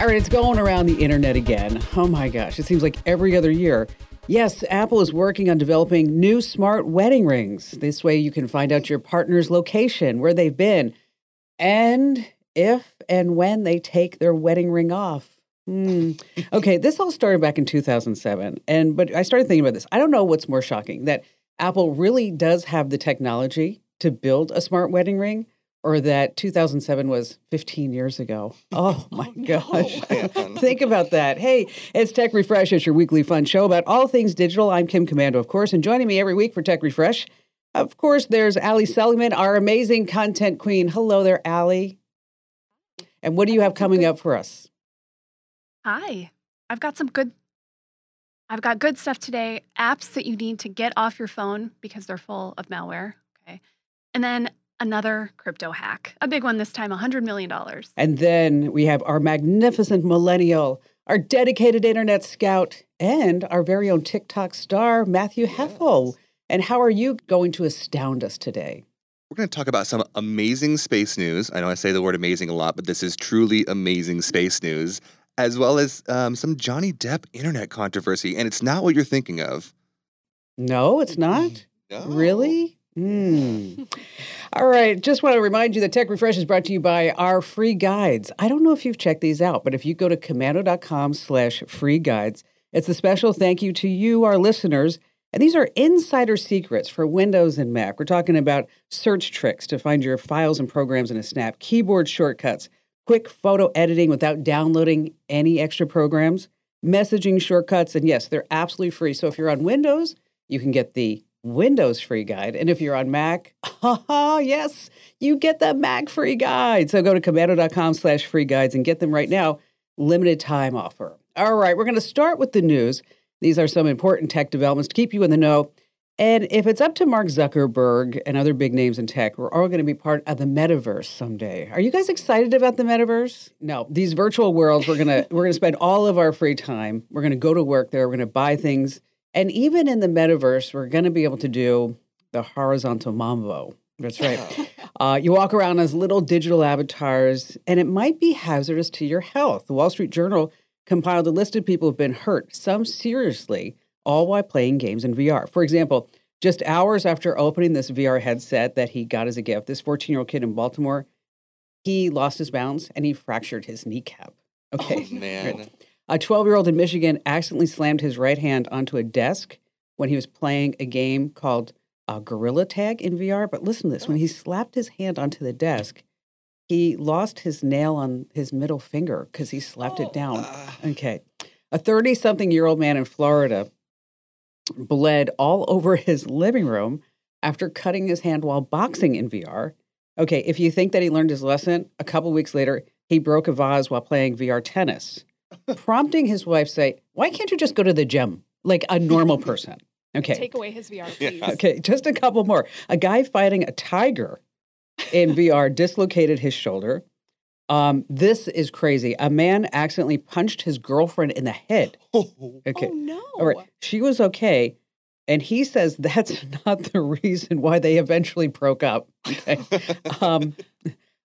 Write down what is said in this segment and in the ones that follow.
All right, it's going around the internet again. Oh my gosh, it seems like every other year. Yes, Apple is working on developing new smart wedding rings. This way you can find out your partner's location, where they've been, and if and when they take their wedding ring off. Hmm. Okay, this all started back in 2007. And but I started thinking about this. I don't know what's more shocking that Apple really does have the technology to build a smart wedding ring or that 2007 was 15 years ago. Oh my oh, gosh. Think about that. Hey, it's Tech Refresh. It's your weekly fun show about all things digital. I'm Kim Komando, of course, and joining me every week for Tech Refresh, of course, there's Allie Seligman, our amazing content queen. Hello there, Allie. And what do you have coming up for us? Hi. I've got some good I've got good stuff today. Apps that you need to get off your phone because they're full of malware. Okay. And then another crypto hack, a big one this time, $100 million. And then we have our magnificent millennial, our dedicated internet scout, and our very own TikTok star, Matthew yes. Heffel. And how are you going to astound us today? We're going to talk about some amazing space news. I know I say the word amazing a lot, but this is truly amazing space news, as well as um, some Johnny Depp internet controversy. And it's not what you're thinking of. No, it's not. No. Really? Mm. All right. Just want to remind you that Tech Refresh is brought to you by our free guides. I don't know if you've checked these out, but if you go to komando.com slash free guides, it's a special thank you to you, our listeners. And these are insider secrets for Windows and Mac. We're talking about search tricks to find your files and programs in a snap, keyboard shortcuts, quick photo editing without downloading any extra programs, messaging shortcuts. And yes, they're absolutely free. So if you're on Windows, you can get the Windows free guide. And if you're on Mac, oh, yes, you get the Mac free guide. So go to komando.com slash free guides and get them right now. Limited time offer. All right, we're going to start with the news. These are some important tech developments to keep you in the know. And if it's up to Mark Zuckerberg and other big names in tech, we're all going to be part of the metaverse someday. Are you guys excited about the metaverse? No, these virtual worlds, we're going to we're going to spend all of our free time. We're going to go to work there, we're going to buy things and even in the metaverse, we're going to be able to do the horizontal mambo. That's right. Uh, you walk around as little digital avatars, and it might be hazardous to your health. The Wall Street Journal compiled a list of people who've been hurt, some seriously, all while playing games in VR. For example, just hours after opening this VR headset that he got as a gift, this 14 year old kid in Baltimore, he lost his balance and he fractured his kneecap. Okay. Oh, man. A 12 year old in Michigan accidentally slammed his right hand onto a desk when he was playing a game called uh, Gorilla Tag in VR. But listen to this when he slapped his hand onto the desk, he lost his nail on his middle finger because he slapped oh, it down. Uh. Okay. A 30 something year old man in Florida bled all over his living room after cutting his hand while boxing in VR. Okay, if you think that he learned his lesson, a couple weeks later, he broke a vase while playing VR tennis prompting his wife say, "Why can't you just go to the gym like a normal person?" Okay. Take away his VR, please. Okay, just a couple more. A guy fighting a tiger in VR dislocated his shoulder. Um, this is crazy. A man accidentally punched his girlfriend in the head. Okay. Oh, no. All right. She was okay. And he says that's not the reason why they eventually broke up. Okay. Um,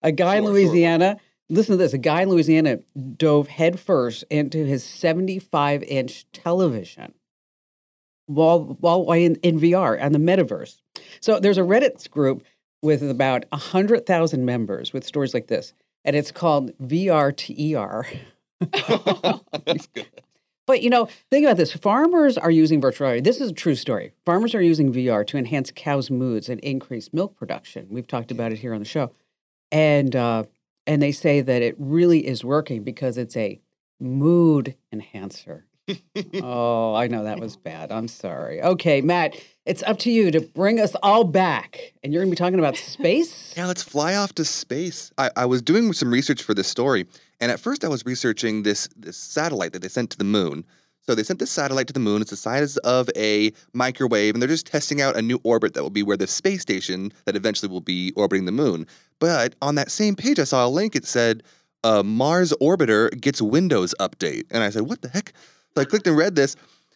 a guy sure, in Louisiana sure listen to this a guy in Louisiana dove headfirst into his 75 inch television while, while in, in VR and the metaverse. So there's a Reddit group with about 100,000 members with stories like this, and it's called VR to ER. That's good. But you know, think about this. Farmers are using virtual reality. This is a true story. Farmers are using VR to enhance cows' moods and increase milk production. We've talked about it here on the show. And uh, and they say that it really is working because it's a mood enhancer. oh, I know that was bad. I'm sorry. Okay, Matt, it's up to you to bring us all back. And you're going to be talking about space? yeah, let's fly off to space. I, I was doing some research for this story, and at first I was researching this, this satellite that they sent to the moon. So they sent this satellite to the moon. It's the size of a microwave, and they're just testing out a new orbit that will be where the space station that eventually will be orbiting the moon. But on that same page, I saw a link. It said, uh, Mars orbiter gets Windows update. And I said, what the heck? So I clicked and read this.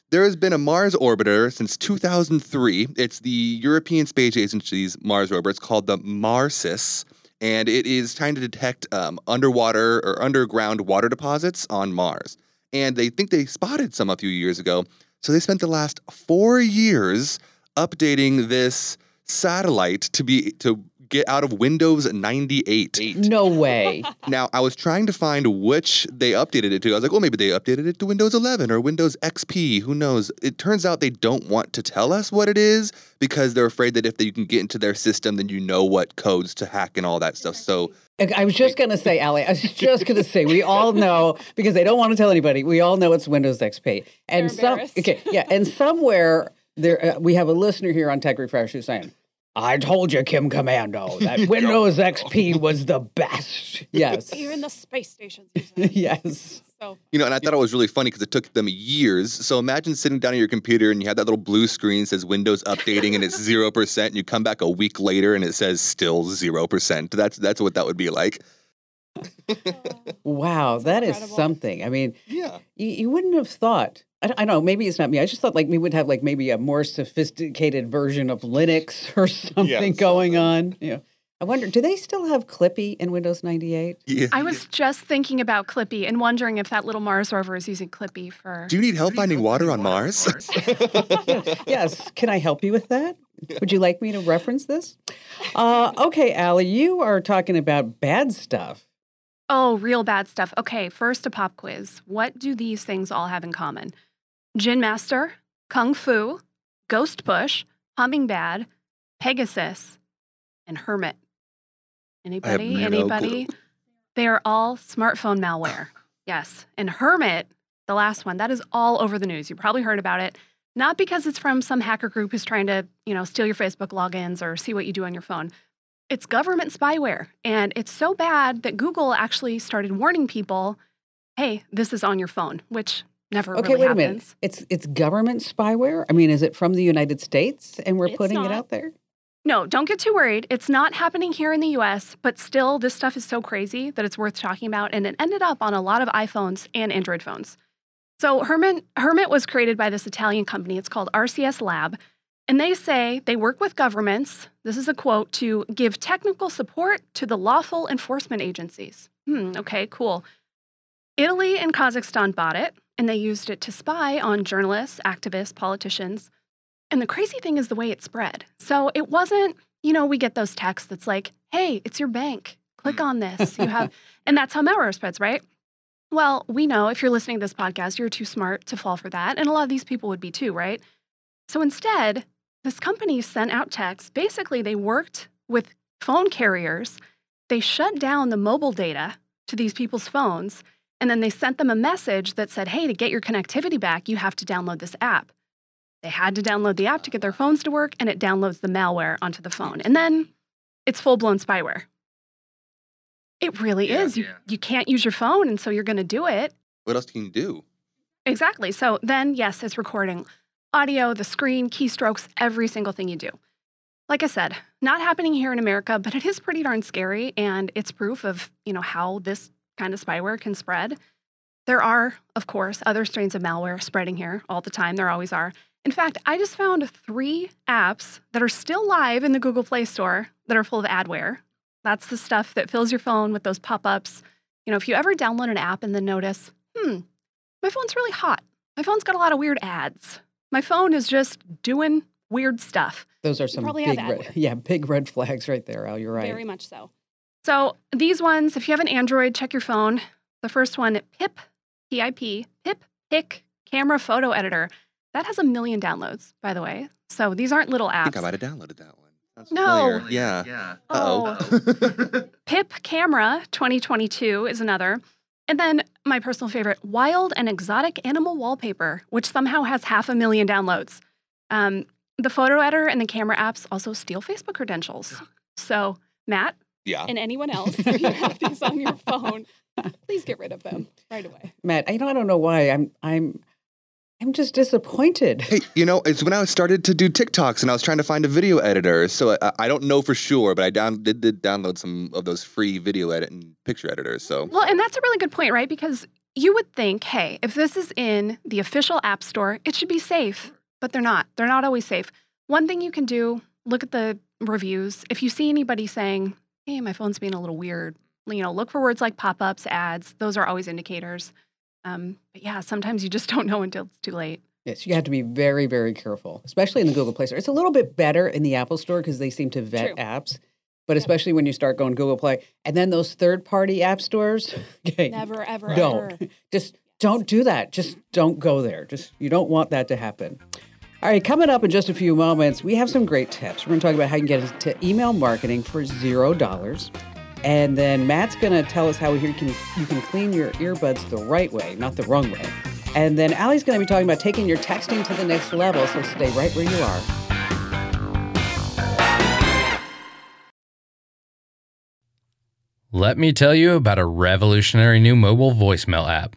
There has been a Mars orbiter since 2003. It's the European Space Agency's Mars rover. It's called the MARSIS and it is trying to detect um, underwater or underground water deposits on Mars. And they think they spotted some a few years ago. So they spent the last four years updating this satellite to be to get out of Windows 98. No way. Now, I was trying to find which they updated it to. I was like, well, maybe they updated it to Windows 11 or Windows XP. Who knows? It turns out they don't want to tell us what it is because they're afraid that if they, you can get into their system, then you know what codes to hack and all that stuff. So, I was just going to say, Allie, I was just going to say, we all know because they don't want to tell anybody. We all know it's Windows XP, and They're some okay, yeah, and somewhere there uh, we have a listener here on Tech Refresh who's saying, "I told you, Kim Komando, that Windows XP was the best." Yes, Even the space stations yes. So you know, and I thought it was really funny because it took them years. So imagine sitting down at your computer and you have that little blue screen says Windows updating and it's 0%, and you come back a week later and it says still 0%. That's that's what that would be like. Oh. Wow, That's that is incredible. something. I mean, Yeah. you, you wouldn't have thought. I, don't- I don't know. Maybe it's not me. I just thought like we would have like maybe a more sophisticated version of Linux or something going on. You know, I wonder, do they still have Clippy in Windows 98? Yeah. I was just thinking about Clippy and wondering if that little Mars rover is using Clippy for. Do you need help finding water on Mars? yes. Can I help you with that? Would you like me to reference this? Uh, okay, Allie, you are talking about bad stuff. Oh, real bad stuff. Okay, first a pop quiz. What do these things all have in common? Gin Master, Kung Fu, Ghost Push, Humming Bad, Pegasus, and Hermit. Anybody? Anybody? They are all smartphone malware. Yes. And Hermit, the last one, that is all over the news. You probably heard about it. Not because it's from some hacker group who's trying to, you know, steal your Facebook logins or see what you do on your phone. It's government spyware. And it's so bad that Google actually started warning people, hey, this is on your phone, which never Okay, really wait happens. a minute. It's it's government spyware. I mean, is it from the United States and we're It's putting it out there? No, don't get too worried. It's not happening here in the US, but still, this stuff is so crazy that it's worth talking about. And it ended up on a lot of iPhones and Android phones. So, Hermit, Hermit was created by this Italian company. It's called RCS Lab. And they say they work with governments, this is a quote, to give technical support to the lawful enforcement agencies. Hmm, okay, cool. Italy and Kazakhstan bought it, and they used it to spy on journalists, activists, politicians. And the crazy thing is the way it spread. So it wasn't, you know, we get those texts that's like, hey, it's your bank. Click on this. You have, and that's how malware spreads, right? Well, we know if you're listening to this podcast, you're too smart to fall for that. And a lot of these people would be too, right? So instead, this company sent out texts. Basically, they worked with phone carriers. They shut down the mobile data to these people's phones. And then they sent them a message that said, hey, to get your connectivity back, you have to download this app. They had to download the app to get their phones to work, and it downloads the malware onto the phone. And then it's full blown spyware. It really Yeah, is. You, you can't use your phone, and so you're going to do it. what else can you do? Exactly. So then, yes, it's recording audio, the screen, keystrokes, every single thing you do. Like I said, not happening here in America, but it is pretty darn scary, and it's proof of you know how this kind of spyware can spread. There are, of course, other strains of malware spreading here all the time. There always are. In fact, I just found three apps that are still live in the Google Play Store that are full of adware. That's the stuff that fills your phone with those pop ups. You know, if you ever download an app and then notice, hmm, my phone's really hot. My phone's got a lot of weird ads. My phone is just doing weird stuff. Those are some big, red, yeah, big red flags right there. Al, you're right. very much so. So these ones, if you have an Android, check your phone. The first one, Pip, P-I-P, Pip Pic Camera Photo Editor. That has a million downloads, by the way. So these aren't little I apps. think I might have downloaded that one. Sounds No. familiar. Yeah. Yeah. Oh. Uh-oh. Pip Camera 2022 is another. And then my personal favorite, Wild and Exotic Animal Wallpaper, which somehow has half a million downloads. Um, the photo editor and the camera apps also steal Facebook credentials. So, Matt, yeah. And anyone else, if you have these on your phone, please get rid of them right away. Matt, I don't, I don't know why. I'm I'm I'm just disappointed. Hey, you know, it's when I started to do TikToks and I was trying to find a video editor. So I, I don't know for sure, but I down, did, did download some of those free video edit and picture editors. So Well, and that's a really good point, right? Because you would think, hey, if this is in the official app store, it should be safe, but they're not. They're not always safe. One thing you can do, look at the reviews. If you see anybody saying, hey, my phone's being a little weird. You know, look for words like pop ups, ads. Those are always indicators. Um, but yeah, sometimes you just don't know until it's too late. Yes, you have to be very, very careful, especially in the Google Play Store. It's a little bit better in the Apple Store because they seem to vet True. apps, but especially when you start going Google Play and then those third-party app stores. Okay, Never, ever, don't ever. just don't do that. Just don't go there. Just you don't want that to happen. All right, coming up in just a few moments, we have some great tips. We're going to talk about how you can get into email marketing for zero dollars. And then Matt's going to tell us how you can you can clean your earbuds the right way, not the wrong way. And then Allie's going to be talking about taking your texting to the next level. So stay right where you are. Let me tell you about a revolutionary new mobile voicemail app.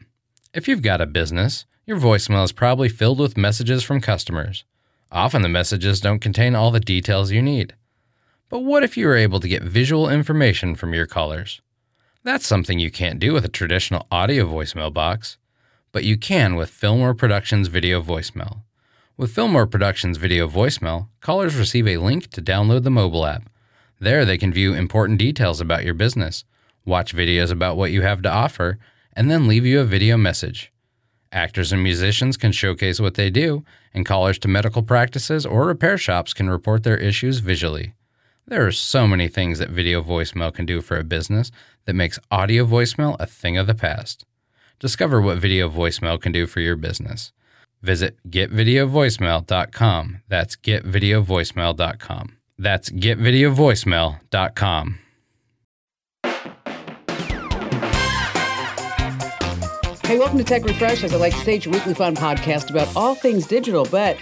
If you've got a business, your voicemail is probably filled with messages from customers. Often the messages don't contain all the details you need. But what if you were able to get visual information from your callers? That's something you can't do with a traditional audio voicemail box, but you can with Fillmore Productions Video Voicemail. With Fillmore Productions Video Voicemail, callers receive a link to download the mobile app. There, they can view important details about your business, watch videos about what you have to offer, and then leave you a video message. Actors and musicians can showcase what they do, and callers to medical practices or repair shops can report their issues visually. There are so many things that video voicemail can do for a business that makes audio voicemail a thing of the past. Discover what video voicemail can do for your business. Visit getvideovoicemail.com. That's getvideovoicemail.com. That's getvideovoicemail.com. Hey, welcome to Tech Refresh. As I like to say, it's your weekly fun podcast about all things digital, but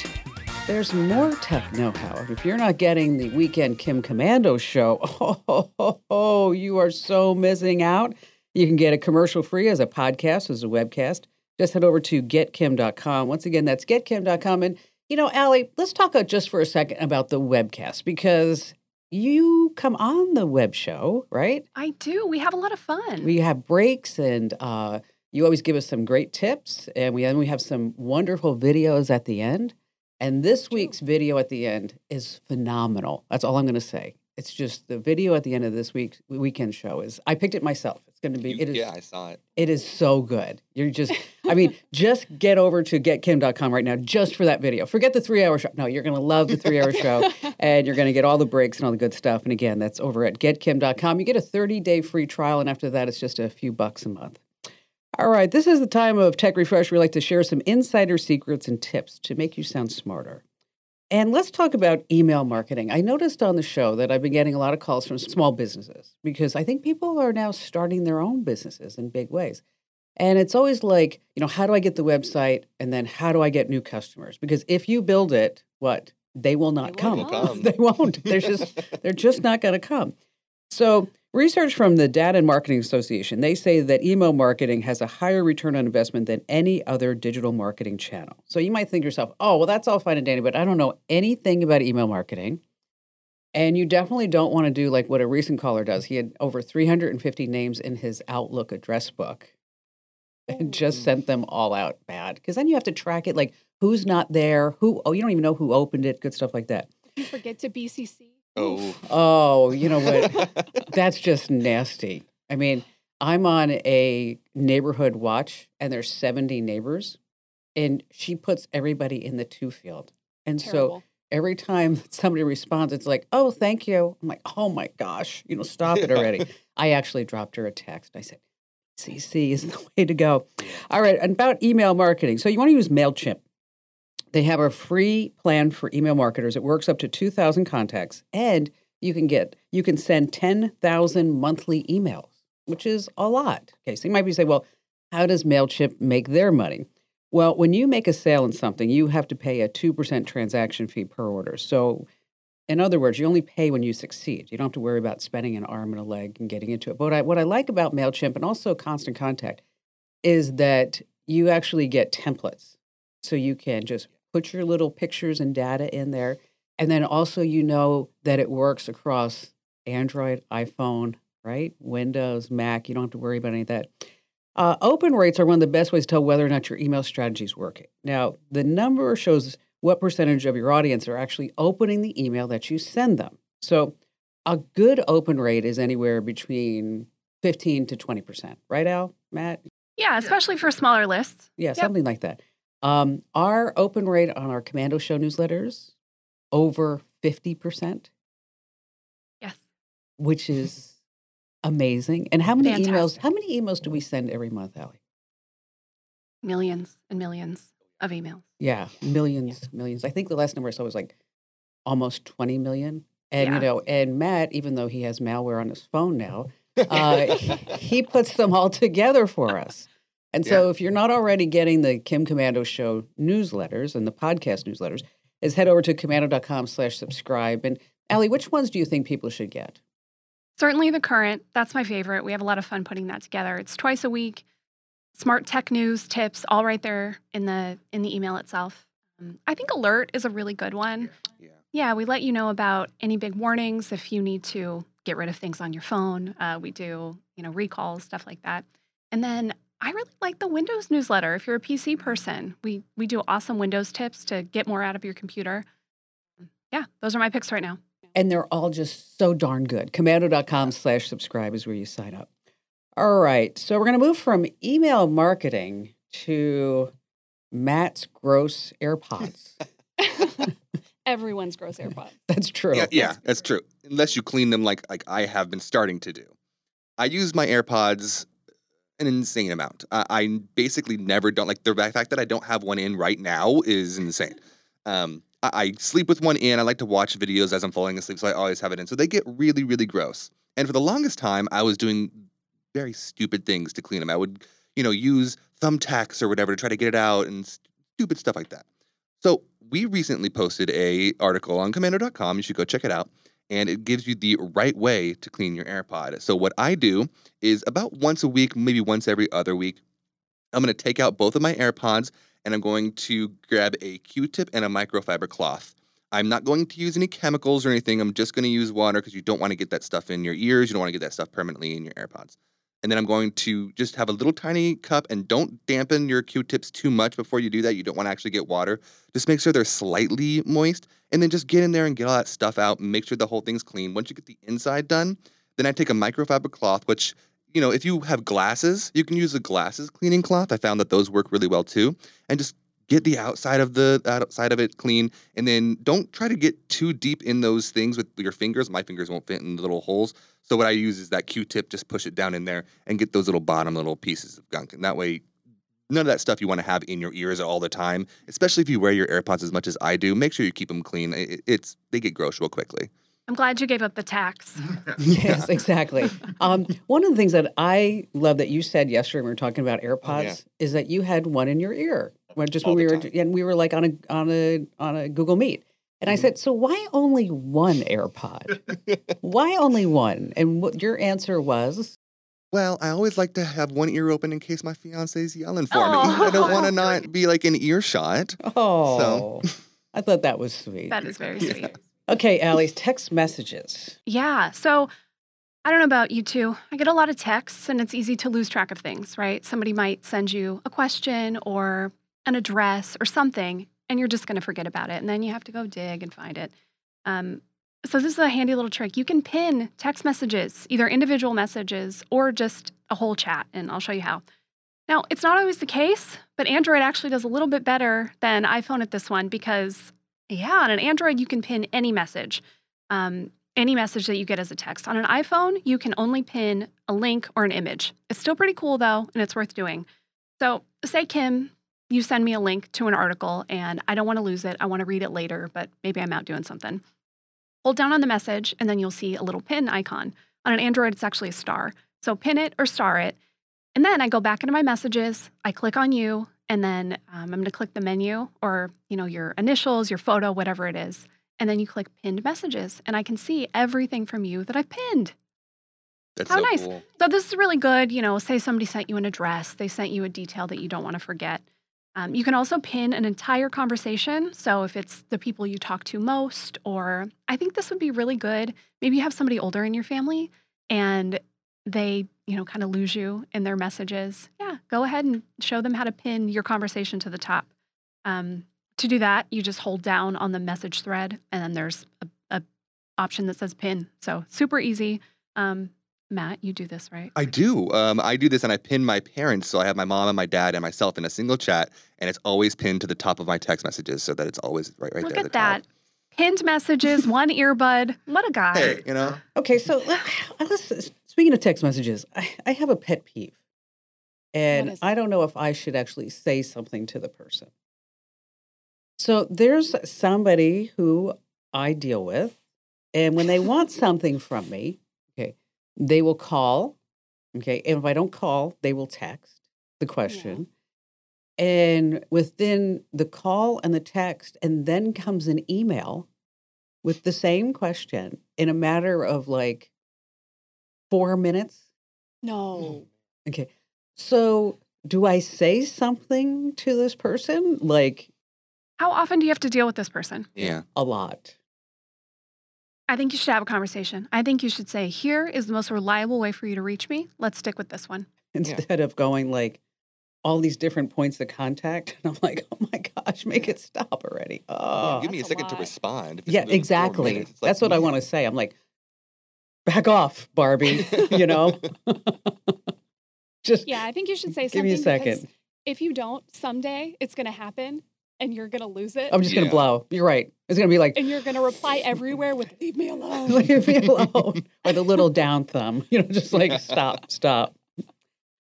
there's more tech know-how. If you're not getting the weekend Kim Komando show, oh, oh, oh, oh, you are so missing out. You can get it commercial free as a podcast, as a webcast. Just head over to getkim.com. Once again, that's getkim.com. And, you know, Allie, let's talk just for a second about the webcast because you come on the web show, right? I do. We have a lot of fun. We have breaks and uh, you always give us some great tips, and we and we have some wonderful videos at the end. And this week's video at the end is phenomenal. That's all I'm going to say. It's just the video at the end of this week's weekend show is. I picked it myself. It's going to be. You- It is. yeah, I saw it. It is so good. You're just. I mean, just get over to getkim.com right now just for that video. Forget the three hour show. No, you're going to love the three hour show, and you're going to get all the breaks and all the good stuff. And again, that's over at getkim.com. You get a 30 day free trial, and after that, it's just a few bucks a month. All right, this is the time of Tech Refresh. We like to share some insider secrets and tips to make you sound smarter. And let's talk about email marketing. I noticed on the show that I've been getting a lot of calls from small businesses because I think people are now starting their own businesses in big ways. And it's always like, you know, how do I get the website? And then how do I get new customers? Because if you build it, what? They will not They come. come. they won't. They're just they're just not going to come. So, research from the Data and Marketing Association, they say that email marketing has a higher return on investment than any other digital marketing channel. So, you might think to yourself, "Oh, well that's all fine and dandy, but I don't know anything about email marketing." And you definitely don't want to do like what a recent caller does. He had over 350 names in his Outlook address book and just sent them all out bad. Because then you have to track it like who's not there, who, oh, you don't even know who opened it, good stuff like that. You forget to BCC. Oh. Oh, you know what? That's just nasty. I mean, I'm on a neighborhood watch and there's 70 neighbors and she puts everybody in the to field. And so every time somebody responds, it's like, oh, thank you. I'm like, oh my gosh, you know, stop it already. I actually dropped her a text. I said, CC is the way to go. All right, and about email marketing. So you want to use MailChimp. They have a free plan for email marketers. It works up to 2,000 contacts, and you can get you can send 10,000 monthly emails, which is a lot. Okay, so you might be saying, well, how does MailChimp make their money? Well, when you make a sale in something, you have to pay a 2% transaction fee per order. So, in other words, you only pay when you succeed. You don't have to worry about spending an arm and a leg and getting into it. But what I, what I like about MailChimp and also Constant Contact is that you actually get templates. So you can just put your little pictures and data in there. And then also, you know that it works across Android, iPhone, right? Windows, Mac. You don't have to worry about any of that. Uh, open rates are one of the best ways to tell whether or not your email strategy is working. Now, the number shows what percentage of your audience are actually opening the email that you send them. So, a good open rate is anywhere between 15 to 20%, right, Al, Matt? Yeah, especially for smaller lists. Yeah, something like that. Um, our open rate on our Komando Show newsletters, over 50%. Yes. Which is amazing. And how many emails? How many emails do we send every month, Allie? Millions and millions of emails. Yeah, millions, millions. I think the last number I saw was like almost 20 million. And, you know, and Matt, even though he has malware on his phone now, uh, he puts them all together for us. And so if you're not already getting the Kim Komando Show newsletters and the podcast newsletters, is head over to komando.com slash subscribe. And Allie, which ones do you think people should get? Certainly the current. That's my favorite. We have a lot of fun putting that together. It's twice a week. Smart tech news, tips, all right there in the in the email itself. Um, I think alert is a really good one. Yeah. Yeah, we let you know about any big warnings if you need to get rid of things on your phone. Uh, we do, you know, recalls, stuff like that. And then I really like the Windows newsletter. If you're a PC person, we we do awesome Windows tips to get more out of your computer. Yeah, those are my picks right now. and they're all just so darn good. Komando.com slash subscribe is where you sign up. All right. So we're going to move from email marketing to Matt's gross AirPods. Everyone's gross AirPods. That's true. Yeah, yeah, that's true. Unless you clean them like like I have been starting to do. I use my AirPods an insane amount. I, I basically never don't like the fact that I don't have one in right now is insane. Um, I, I sleep with one in. I like to watch videos as I'm falling asleep, so I always have it in. So they get really, really gross. And for the longest time, I was doing very stupid things to clean them. I would, you know, use thumbtacks or whatever to try to get it out and stupid stuff like that. So we recently posted a article on commando.com. You should go check it out. And it gives you the right way to clean your AirPod. So what I do is about once a week, maybe once every other week, I'm going to take out both of my AirPods and I'm going to grab a Q-tip and a microfiber cloth. I'm not going to use any chemicals or anything. I'm just going to use water because you don't want to get that stuff in your ears. You don't want to get that stuff permanently in your AirPods. And then I'm going to just have a little tiny cup and don't dampen your Q-tips too much before you do that. You don't want to actually get water. Just make sure they're slightly moist and then just get in there and get all that stuff out and make sure the whole thing's clean. Once you get the inside done, then I take a microfiber cloth, which, you know, if you have glasses, you can use a glasses cleaning cloth. I found that those work really well too. And just get the outside of the outside of it clean and then don't try to get too deep in those things with your fingers. My fingers won't fit in the little holes. So what I use is that Q-tip, just push it down in there and get those little bottom little pieces of gunk. And that way none of that stuff you want to have in your ears all the time, especially if you wear your AirPods as much as I do. Make sure you keep them clean. It- it's they get gross real quickly. I'm glad you gave up the tacks. yes, exactly. Um, one of the things that I love that you said yesterday when we were talking about AirPods is that you had one in your ear when just when we the were time. and we were like on a on a on a Google Meet. And I Mhm. said, "So why only one AirPod? why only one?" And what your answer was, Well, I always like to have one ear open in case my fiance's yelling for me. I don't want to Oh. not be like an earshot. "Oh, I thought that was sweet." That is very Yeah. sweet. okay, Allie, text messages. Yeah. So I don't know about you two. I get a lot of texts and it's easy to lose track of things, right? Somebody might send you a question or an address or something, and you're just going to forget about it. And then you have to go dig and find it. Um, so this is a handy little trick. You can pin text messages, either individual messages or just a whole chat, and I'll show you how. Now, it's not always the case, but Android actually does a little bit better than iPhone at this one because, yeah, on an Android, you can pin any message. Um, any message that you get as a text. On an iPhone, you can only pin a link or an image. It's still pretty cool though, and it's worth doing. So, say, Kim, you send me a link to an article and I don't want to lose it. I want to read it later, but maybe I'm out doing something. Hold down on the message, and then you'll see a little pin icon. On an Android, it's actually a star. So, pin it or star it. And then I go back into my messages, I click on you, and then um, I'm going to click the menu or, you know, your initials, your photo, whatever it is and then you click pinned messages and I can see everything from you that I've pinned. That's How so nice. cool. So this is really good. You know, say somebody sent you an address, they sent you a detail that you don't want to forget. Um, you can also pin an entire conversation. So if it's the people you talk to most, or I think this would be really good. Maybe you have somebody older in your family and they, you know, kind of lose you in their messages. Yeah, go ahead and show them how to pin your conversation to the top. Um, to do that, you just hold down on the message thread, and then there's a, a option that says pin. So super easy. Um, Matt, you do this, right? I do. Um, I do this and I pin my parents. So I have my mom and my dad and myself in a single chat, and it's always pinned to the top of my text messages so that it's always right, right Look there. at that. Pinned messages, one earbud. What a guy. Hey, you know? Okay, so let's, speaking of text messages, I, I have a pet peeve. And I don't know if I should actually say something to the person. So there's somebody who I deal with, and when they want something from me, okay, they will call. Okay, and if I don't call, they will text the question. And within the call and the text, and then comes an email with the same question in a matter of like four minutes. No. Mm. Okay. So do I say something to this person? Like How often do you have to deal with this person? Yeah. a lot. I think you should have a conversation. I think you should say, here is the most reliable way for you to reach me. Let's stick with this one. Instead of going like all these different points of contact. And I'm like, oh my gosh, make it stop already. Oh. Give me a that's a second to respond. Yeah, exactly. minutes, like, That's what I mm. want to say. I'm like, back off, Barbie. you know? Just Yeah, I think you should say Give something. me a because second. If you don't, someday it's going to happen and you're going to lose it. I'm just gonna blow. You're right. It's gonna be like and you're going to reply everywhere with, leave me alone. leave me alone. or the little down thumb. You know, just like stop, stop.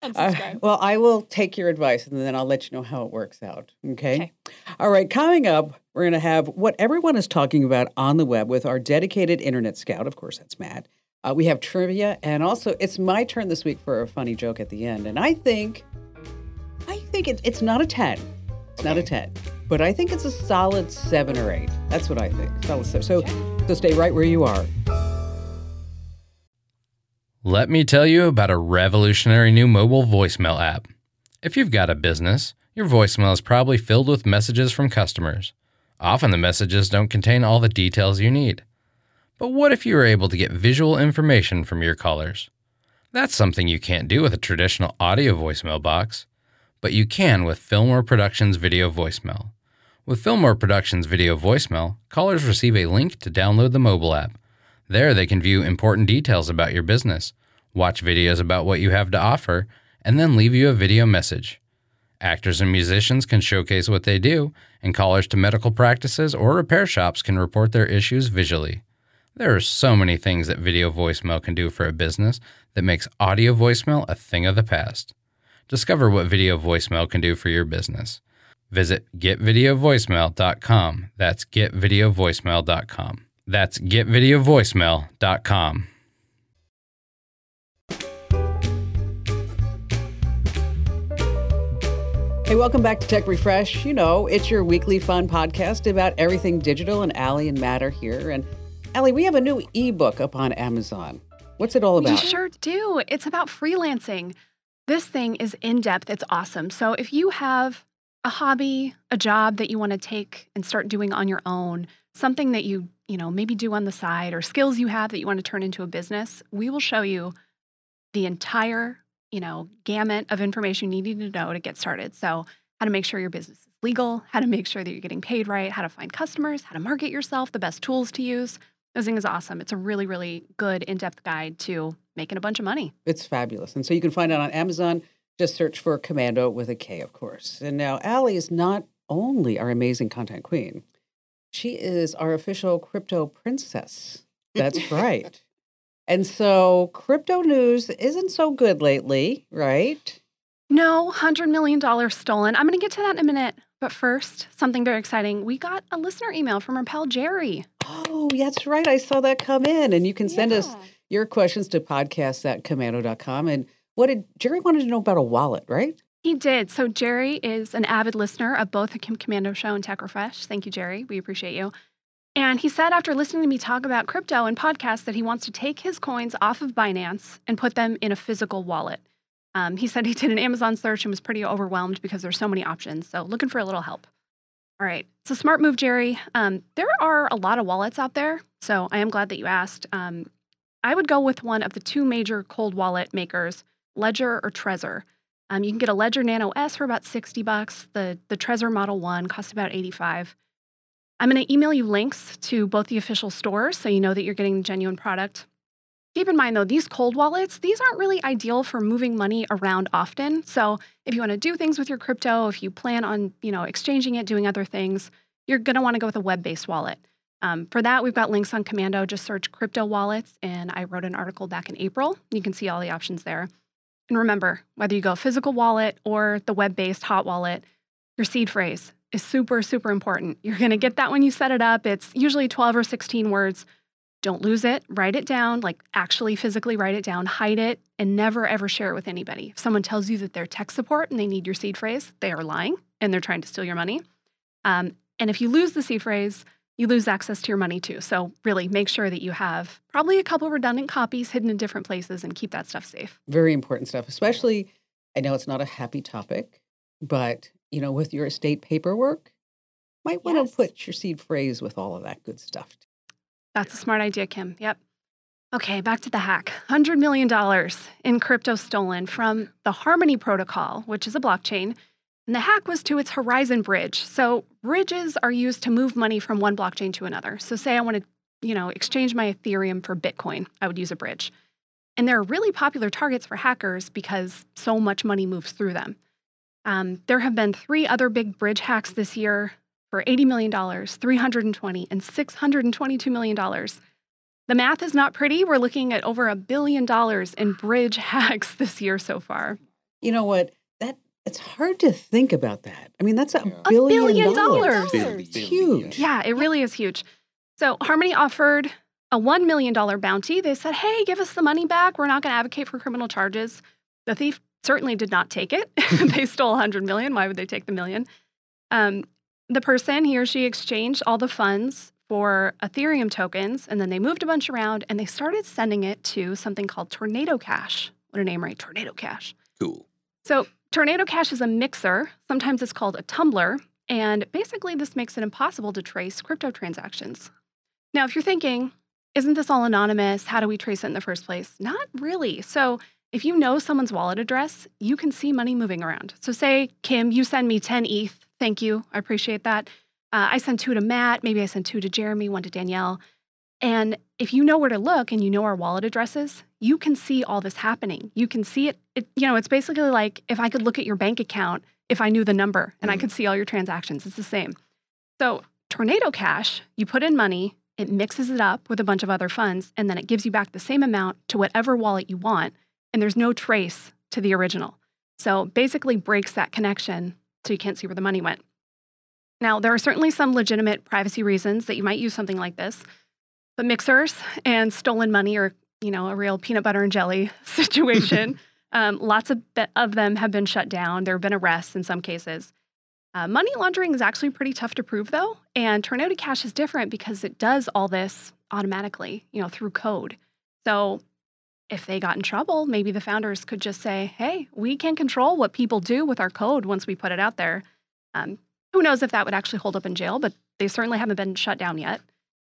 Uh, Unsubscribe. well, I will take your advice and then I'll let you know how it works out. Okay? Okay. All right. Coming up, we're going to have what everyone is talking about on the web with our dedicated internet scout. Of course, that's Matt. Uh, we have trivia, and also it's my turn this week for a funny joke at the end. And I think, I think it, it's not a ten. Not a ten, but I think it's a solid seven or eight. That's what I think. Solid seven. So, so stay right where you are. Let me tell you about a revolutionary new mobile voicemail app. If you've got a business, your voicemail is probably filled with messages from customers. Often the messages don't contain all the details you need. But what if you were able to get visual information from your callers? That's something you can't do with a traditional audio voicemail box, but you can with Fillmore Productions Video Voicemail. With Fillmore Productions Video Voicemail, callers receive a link to download the mobile app. There, they can view important details about your business, watch videos about what you have to offer, and then leave you a video message. Actors and musicians can showcase what they do, and callers to medical practices or repair shops can report their issues visually. There are so many things that video voicemail can do for a business that makes audio voicemail a thing of the past. Discover what video voicemail can do for your business. Visit getvideovoicemail.com. That's getvideovoicemail.com. That's getvideovoicemail.com. Hey, welcome back to Tech Refresh. You know, it's your weekly fun podcast about everything digital, and Allie and Matt are here. And Allie, we have a new ebook up on Amazon. What's it all about? We about? sure do. It's about freelancing. This thing is in depth. It's awesome. So if you have a hobby, a job that you want to take and start doing on your own, something that you, you know, maybe do on the side or skills you have that you want to turn into a business, we will show you the entire, you know, gamut of information you need to know to get started. So how to make sure your business is legal, how to make sure that you're getting paid right, how to find customers, how to market yourself, the best tools to use. This thing is awesome. It's a really, really good in-depth guide to making a bunch of money. It's fabulous. And so you can find it on Amazon. Just search for Komando with a K, of course. And now Allie is not only our amazing content queen, she is our official crypto princess. That's right. And so crypto news isn't so good lately, right? No, $100 million stolen. I'm going to get to that in a minute. But first, something very exciting. We got a listener email from our pal Jerry. Oh, that's right. I saw that come in. And you can send us Yeah. Your questions to podcast at komando.com. And what did Jerry wanted to know about a wallet, right? He did. So Jerry is an avid listener of both the Kim Komando Show and Tech Refresh. Thank you, Jerry. We appreciate you. And he said after listening to me talk about crypto and podcasts that he wants to take his coins off of Binance and put them in a physical wallet. Um, he said he did an Amazon search and was pretty overwhelmed because there's so many options. So looking for a little help. All right, it's a smart move, Jerry. Um, there are a lot of wallets out there, so I am glad that you asked. Um, I would go with one of the two major cold wallet makers, Ledger or Trezor. Um, you can get a Ledger Nano S for about 60 bucks. The the Trezor Model 1 costs about 85. I'm going to email you links to both the official stores so you know that you're getting the genuine product. Keep in mind though, these cold wallets, these aren't really ideal for moving money around often. So if you want to do things with your crypto, if you plan on, you know, exchanging it, doing other things, you're going to want to go with a web-based wallet. Um, for that, we've got links on Komando. Just search crypto wallets, and I wrote an article back in April. You can see all the options there. And remember, whether you go physical wallet or the web based hot wallet, your seed phrase is super, super important. You're going to get that when you set it up. It's usually 12 or 16 words. Don't lose it. Write it down, like actually physically write it down, hide it, and never ever share it with anybody. If someone tells you that they're tech support and they need your seed phrase, they are lying and they're trying to steal your money. Um, and if you lose the seed phrase, you lose access to your money too. So, really make sure that you have probably a couple redundant copies hidden in different places and keep that stuff safe. Very important stuff, especially. I know it's not a happy topic, but you know, with your estate paperwork, might want Yes. to put your seed phrase with all of that good stuff. That's a smart idea, Kim. Yep. Okay, back to the hack. $100 million in crypto stolen from the Harmony Protocol, which is a blockchain. And the hack was to its Horizon Bridge. So bridges are used to move money from one blockchain to another. So say I want to, you know, exchange my Ethereum for Bitcoin, I would use a bridge. And they're really popular targets for hackers because so much money moves through them. Um, there have been three other big bridge hacks this year for $80 million, 320 and $622 million. The math is not pretty. We're looking at over a billion dollars in bridge hacks this year so far. You know what? That it's hard to think about that. I mean, that's a Yeah. A billion, billion dollars. dollars. It's huge. Yeah, it really is huge. So Harmony offered a $1 million bounty. They said, hey, give us the money back. We're not going to advocate for criminal charges. The thief certainly did not take it. they stole 100 million. Why would they take the million? Um, the person, he or she exchanged all the funds for Ethereum tokens, and then they moved a bunch around and they started sending it to something called Tornado Cash. What a name, right? Tornado Cash. Cool. So, Tornado Cash is a mixer. Sometimes it's called a tumbler. And basically, this makes it impossible to trace crypto transactions. Now, if you're thinking, isn't this all anonymous? How do we trace it in the first place? Not really. So, if you know someone's wallet address, you can see money moving around. So, say, Kim, you send me 10 ETH. Thank you. I appreciate that. Uh, I send two to Matt. Maybe I send two to Jeremy, one to Danielle. And if you know where to look and you know our wallet addresses, you can see all this happening. You can see it, it you know, it's basically like if I could look at your bank account if I knew the number and I Mhm. could see all your transactions. It's the same. So, Tornado Cash, you put in money, it mixes it up with a bunch of other funds, and then it gives you back the same amount to whatever wallet you want, and there's no trace to the original. So, basically breaks that connection so you can't see where the money went. Now, there are certainly some legitimate privacy reasons that you might use something like this, but mixers and stolen money are, you know, a real peanut butter and jelly situation. um, lots of, be- of them have been shut down. There have been arrests in some cases. Uh, money laundering is actually pretty tough to prove, though, and Tornado Cash is different because it does all this automatically, you know, through code. So if they got in trouble, maybe the founders could just say, "Hey, we can control what people do with our code once we put it out there." Um, who knows if that would actually hold up in jail, but they certainly haven't been shut down yet.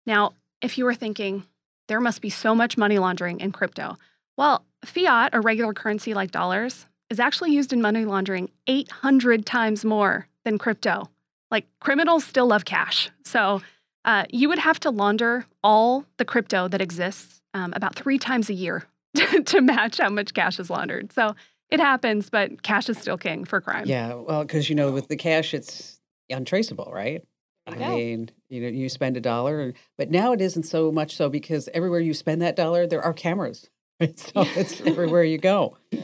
Now, if you were thinking there must be so much money laundering in crypto, well, fiat a regular currency like dollars is actually used in money laundering 800 times more than crypto. Like criminals still love cash. So uh, you would have to launder all the crypto that exists um, about three times a year to match how much cash is laundered. So it happens, but cash is still king for crime. Yeah, well, because you know, with the cash, it's untraceable, right? I go. mean, you know, you spend a dollar, but now it isn't so much so because everywhere you spend that dollar, there are cameras, right? So it's everywhere you go. Yeah.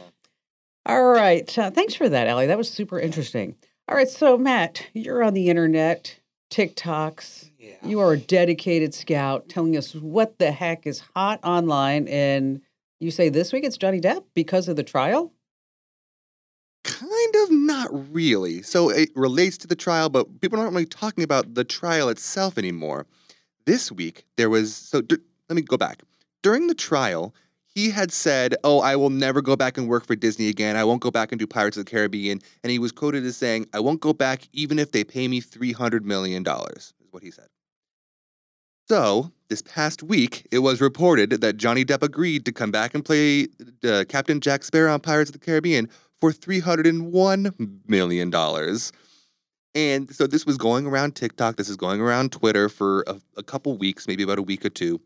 All right, uh, thanks for that, Allie. That was super interesting. All right, so Matt, you're on the internet, TikToks. Yeah. You are a dedicated scout, telling us what the heck is hot online, and you say this week it's Johnny Depp because of the trial. Kind of not really. So it relates to the trial, but people aren't really talking about the trial itself anymore. This week, there was. So d- let me go back. During the trial, he had said, Oh, I will never go back and work for Disney again. I won't go back and do Pirates of the Caribbean. And he was quoted as saying, I won't go back even if they pay me $300 million, is what he said. So, this past week, it was reported that Johnny Depp agreed to come back and play uh, Captain Jack Sparrow on Pirates of the Caribbean for $301 million. And so this was going around TikTok. This is going around Twitter for a, a couple weeks, maybe about a week or two.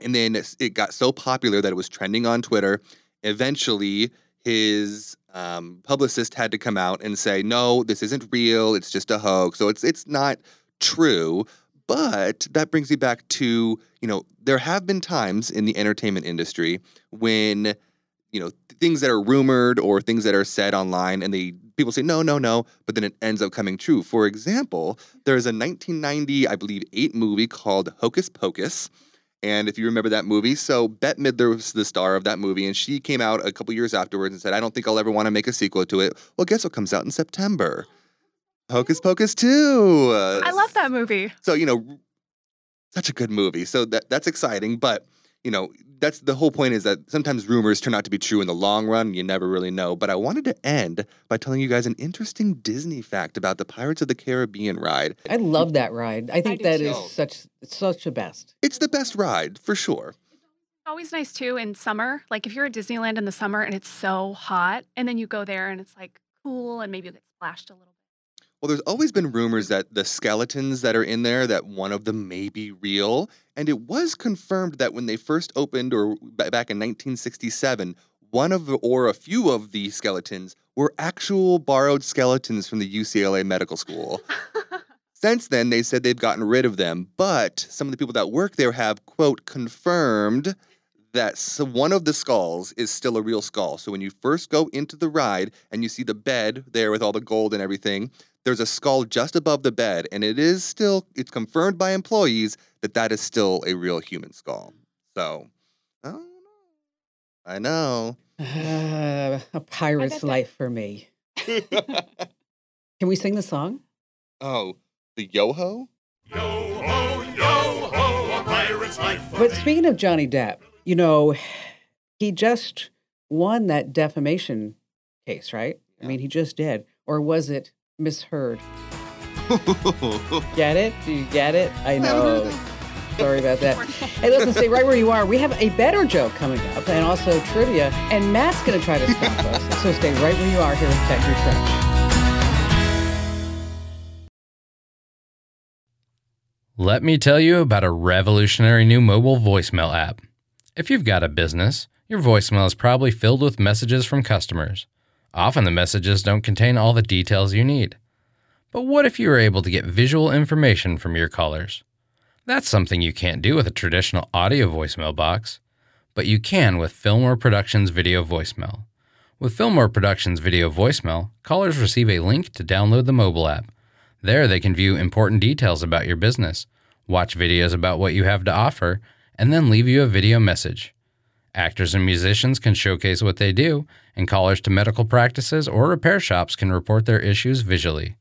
And then it got so popular that it was trending on Twitter. Eventually, his um, publicist had to come out and say, "No, this isn't real. It's just a hoax. So it's it's not true." But that brings me back to you know there have been times in the entertainment industry when you know things that are rumored or things that are said online and they people say no no no but then it ends up coming true for example there's a 1990 i believe 8 movie called hocus pocus and if you remember that movie, so Bette Midler was the star of that movie, and she came out a couple years afterwards and said, I don't think I'll ever want to make a sequel to it. Well, guess what comes out in September? Hocus Pocus 2. I love that movie. So, you know, such a good movie. So that that's exciting, but you know, that's the whole point is that sometimes rumors turn out to be true in the long run. You never really know. But I wanted to end by telling you guys an interesting Disney fact about the Pirates of the Caribbean ride. I love that ride. I think do that too. is such such a best. It's the best ride for sure. Always nice too in summer. Like if you're at Disneyland in the summer and it's so hot, and then you go there and it's like cool and maybe you get splashed a little bit. Well, there's always been rumors that the skeletons that are in there, that one of them may be real. And it was confirmed that when they first opened, or back in 1967, one of the, or a few of the skeletons were actual borrowed skeletons from the UCLA Medical School. Since then, they said they've gotten rid of them, but some of the people that work there have, quote, confirmed that one of the skulls is still a real skull. So when you first go into the ride and you see the bed there with all the gold and everything, there's a skull just above the bed, and it is still, it's confirmed by employees that that is still a real human skull. So, I know. I know. Uh, a pirate's life for me. Can we sing the song? oh, the Yoho? Yo ho, yo ho, a pirate's life for But me. speaking of Johnny Depp, you know, he just won that defamation case, right? I mean, he just did. Or was it misheard? Get it? Do you get it? I know. Sorry about that. Hey, listen, stay right where you are. We have a better joke coming up and also trivia, and Matt's going to try to stop us. So stay right where you are here with Tech Refresh. Let me tell you about a revolutionary new mobile voicemail app. If you've got a business, your voicemail is probably filled with messages from customers. Often the messages don't contain all the details you need. But what if you were able to get visual information from your callers? That's something you can't do with a traditional audio voicemail box, but you can with Fillmore Productions Video Voicemail. With Fillmore Productions Video Voicemail, callers receive a link to download the mobile app. There, they can view important details about your business, watch videos about what you have to offer, and then leave you a video message. Actors and musicians can showcase what they do, and callers to medical practices or repair shops can report their issues visually.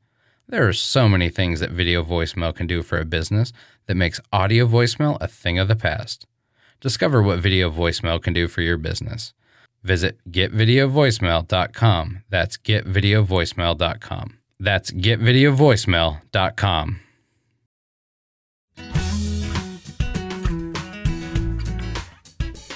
There are so many things that video voicemail can do for a business that makes audio voicemail a thing of the past. Discover what video voicemail can do for your business. Visit getvideovoicemail.com. That's getvideovoicemail.com. That's getvideovoicemail.com.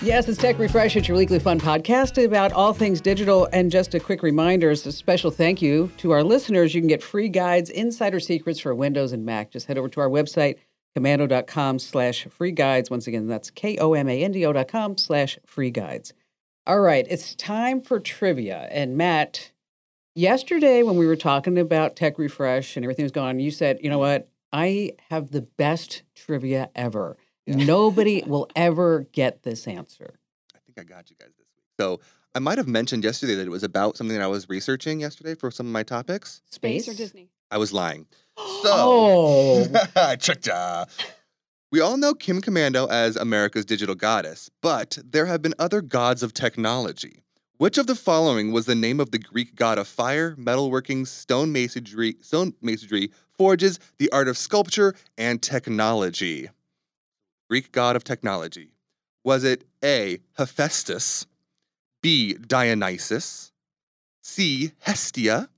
Yes, it's Tech Refresh. It's your weekly fun podcast about all things digital. And just a quick reminder, it's a special thank you to our listeners. You can get free guides, insider secrets for Windows and Mac. Just head over to our website, komando.com slash free guides. Once again, that's K-O-M-A-N-D-O dot com slash free guides. All right, it's time for trivia. And Matt, yesterday when we were talking about Tech Refresh and everything was going on, you said, you know what? I have the best trivia ever. Nobody will ever get this answer. I think I got you guys this week. So I might have mentioned yesterday that it was about something that I was researching yesterday for some of my topics. Space or Disney? I was lying. So Oh. I tricked ya. We all know Kim Komando as America's digital goddess, but there have been other gods of technology. Which of the following was the name of the Greek god of fire, metalworking, stone masonry, stone masonry, forges, the art of sculpture, and technology? Greek god of technology. Was it A. Hephaestus, B. Dionysus, C. Hestia,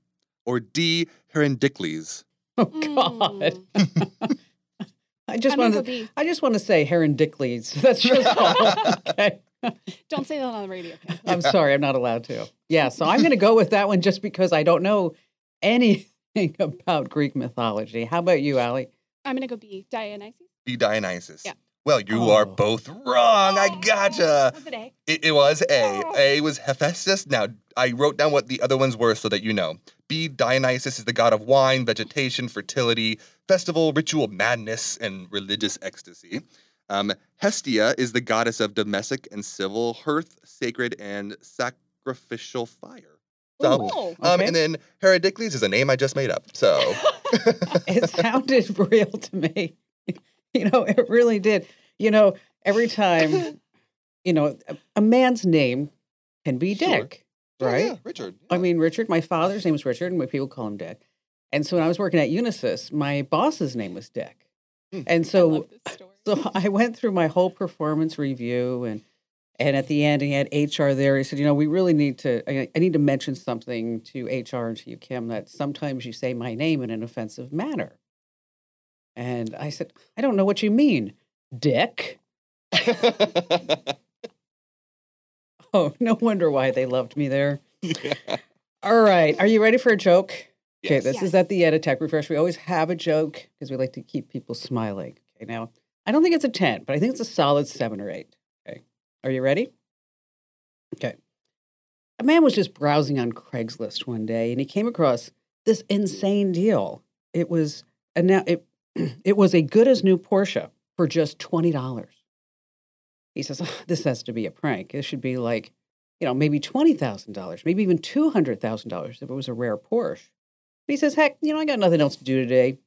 or D. Herendicles? Oh God! Mm. I just I'm gonna want go to. D. I just want to say Herendicles. That's just all. okay. Don't say that on the radio. Kim. I'm sorry. I'm not allowed to. Yeah. So I'm going to go with that one just because I don't know anything about Greek mythology. How about you, Allie? I'm gonna go B. Dionysus. B. Dionysus. Yeah. Well, you Oh. are both wrong. I gotcha. Was it A? It, it was A. Oh. A was Hephaestus. Now, I wrote down what the other ones were so that you know. B, Dionysus is the god of wine, vegetation, fertility, festival, ritual madness, and religious ecstasy. Um, Hestia is the goddess of domestic and civil, hearth, sacred, and sacrificial fire. So, Ooh, Oh. um, okay. and then Herodicles is a name I just made up. So, it sounded real to me. You know, it really did. You know, every time, you know, a, a man's name can be Sure. Dick, Yeah, right? yeah, Richard. I mean, Richard, my father's name was Richard, and my people call him Dick. And so when I was working at Unisys, my boss's name was Dick. Hmm. And I so story. so I went through my whole performance review and and at the end he had HR there. He said, you know, we really need to I, I need to mention something to HR and to you, Kim, that sometimes you say my name in an offensive manner. And I said, I don't know what you mean, Dick. Oh, no wonder why they loved me there. All right. Are you ready for a joke? Okay, Yes. this is at the end of Tech Refresh. We always have a joke because we like to keep people smiling. Okay, now I don't think it's a 10, but I think it's a solid seven or eight. Okay. Are you ready? Okay. A man was just browsing on Craigslist one day and he came across this insane deal. It was and now it it was a good as new Porsche for just twenty dollars. He says, "Oh, "This has to be a prank. This should be like, you know, maybe twenty thousand dollars, maybe even two hundred thousand dollars if it was a rare Porsche." But he says, "Heck, you know, I got nothing else to do today."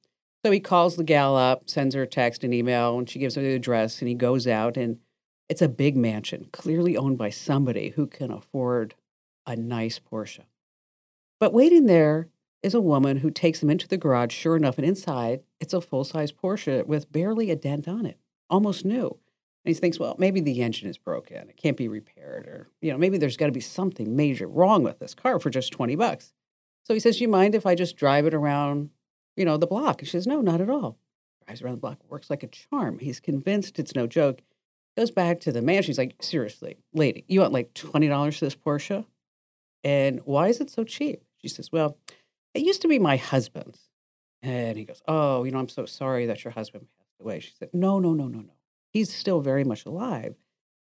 So he calls the gal up, sends her a text and email, and she gives him the address, and he goes out, and it's a big mansion, clearly owned by somebody who can afford a nice Porsche. But waiting there is a woman who takes him into the garage. Sure enough, and inside, it's a full size Porsche with barely a dent on it, almost new. And he thinks, well, maybe the engine is broken. It can't be repaired. Or, you know, maybe there's got to be something major wrong with this car for just 20 bucks. So he says, Do you mind if I just drive it around, you know, the block? And she says, no, not at all. Drives around the block, works like a charm. He's convinced it's no joke. Goes back to the man. She's like, seriously, lady, you want like $20 for this Porsche? And why is it so cheap? She says, well, it used to be my husband's. And he goes, oh, you know, I'm so sorry that your husband passed away. She said, no, no, no, no, no. He's still very much alive.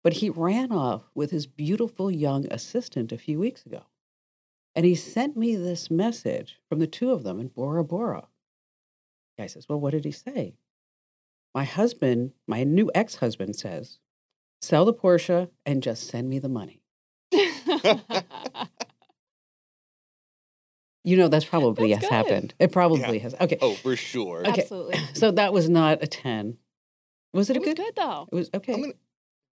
But he ran off with his beautiful young assistant a few weeks ago. And he sent me this message from the two of them in Bora Bora. The guy says, Well, what did he say? My husband, my new ex husband says, sell the Porsche and just send me the money. You know, that's probably That's has good. happened. It probably has. Okay. oh, for sure. Okay. Absolutely. So that was not a 10. Was it, a good? It a was good? good though. It was okay. I'm gonna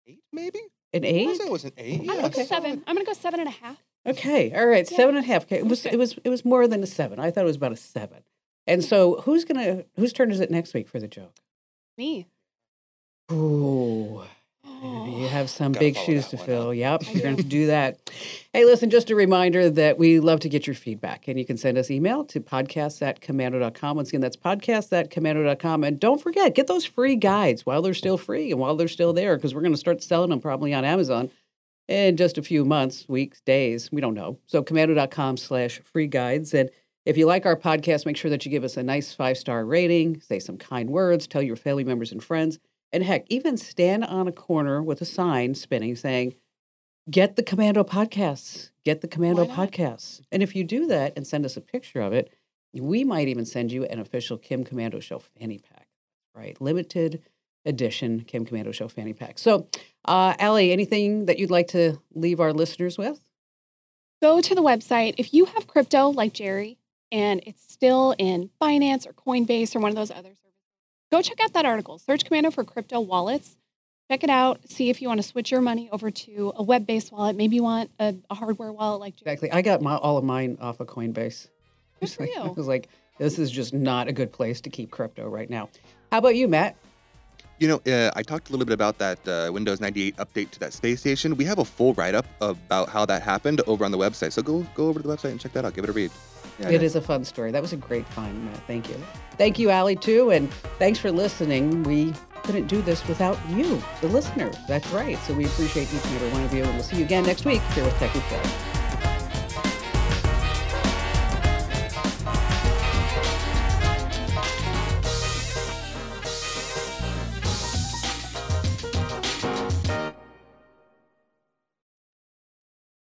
eight, maybe. An eight? want to it was an eight. I'm Yeah, gonna go okay. seven. I'm gonna go seven and a half. Okay, all right, Yeah. seven and a half. Okay, it was Okay. it was it was more than a seven. I thought it was about a seven. And so, who's gonna whose turn is it next week for the joke? Me. Ooh, you oh, have some Gotta big shoes to fill. up. Yep, you're gonna do. to do that. Hey, listen, just a reminder that we love to get your feedback, and you can send us email to podcasts at komando.com. Once again, that's podcasts at komando.com. And don't forget, get those free guides while they're still free and while they're still there, because we're gonna start selling them probably on Amazon in just a few months, weeks, days. We don't know. So komando.com slash free guides. And if you like our podcast, make sure that you give us a nice five star rating, say some kind words, tell your family members and friends. And heck, even stand on a corner with a sign spinning saying, Get the Komando podcasts. Get the Komando podcasts. And if you do that and send us a picture of it, we might even send you an official Kim Komando Show fanny pack. Right. Limited edition Kim Komando Show fanny pack. So, uh, Allie, anything that you'd like to leave our listeners with? Go to the website. If you have crypto like Jerry and it's still in Binance or Coinbase or one of those other services, go check out that article. Search Komando for crypto wallets. Check it out. See if you want to switch your money over to a web based wallet. Maybe you want a, a hardware wallet like Jerry. Exactly. I got my, all of mine off of Coinbase. Good It's for like- I was like, this is just not a good place to keep crypto right now. How about you, Matt? You know, uh, I talked a little bit about that uh, Windows 98 update to that space station. We have a full write-up about how that happened over on the website. So go go over to the website and check that out. Give it a read. Yeah, It is a fun story. That was a great find, Matt. Thank you. Thank you, Allie, too. And thanks for listening. We couldn't do this without you, the listeners. That's right. So we appreciate each and every one of you. And we'll see you again next week here with Tech Refresh.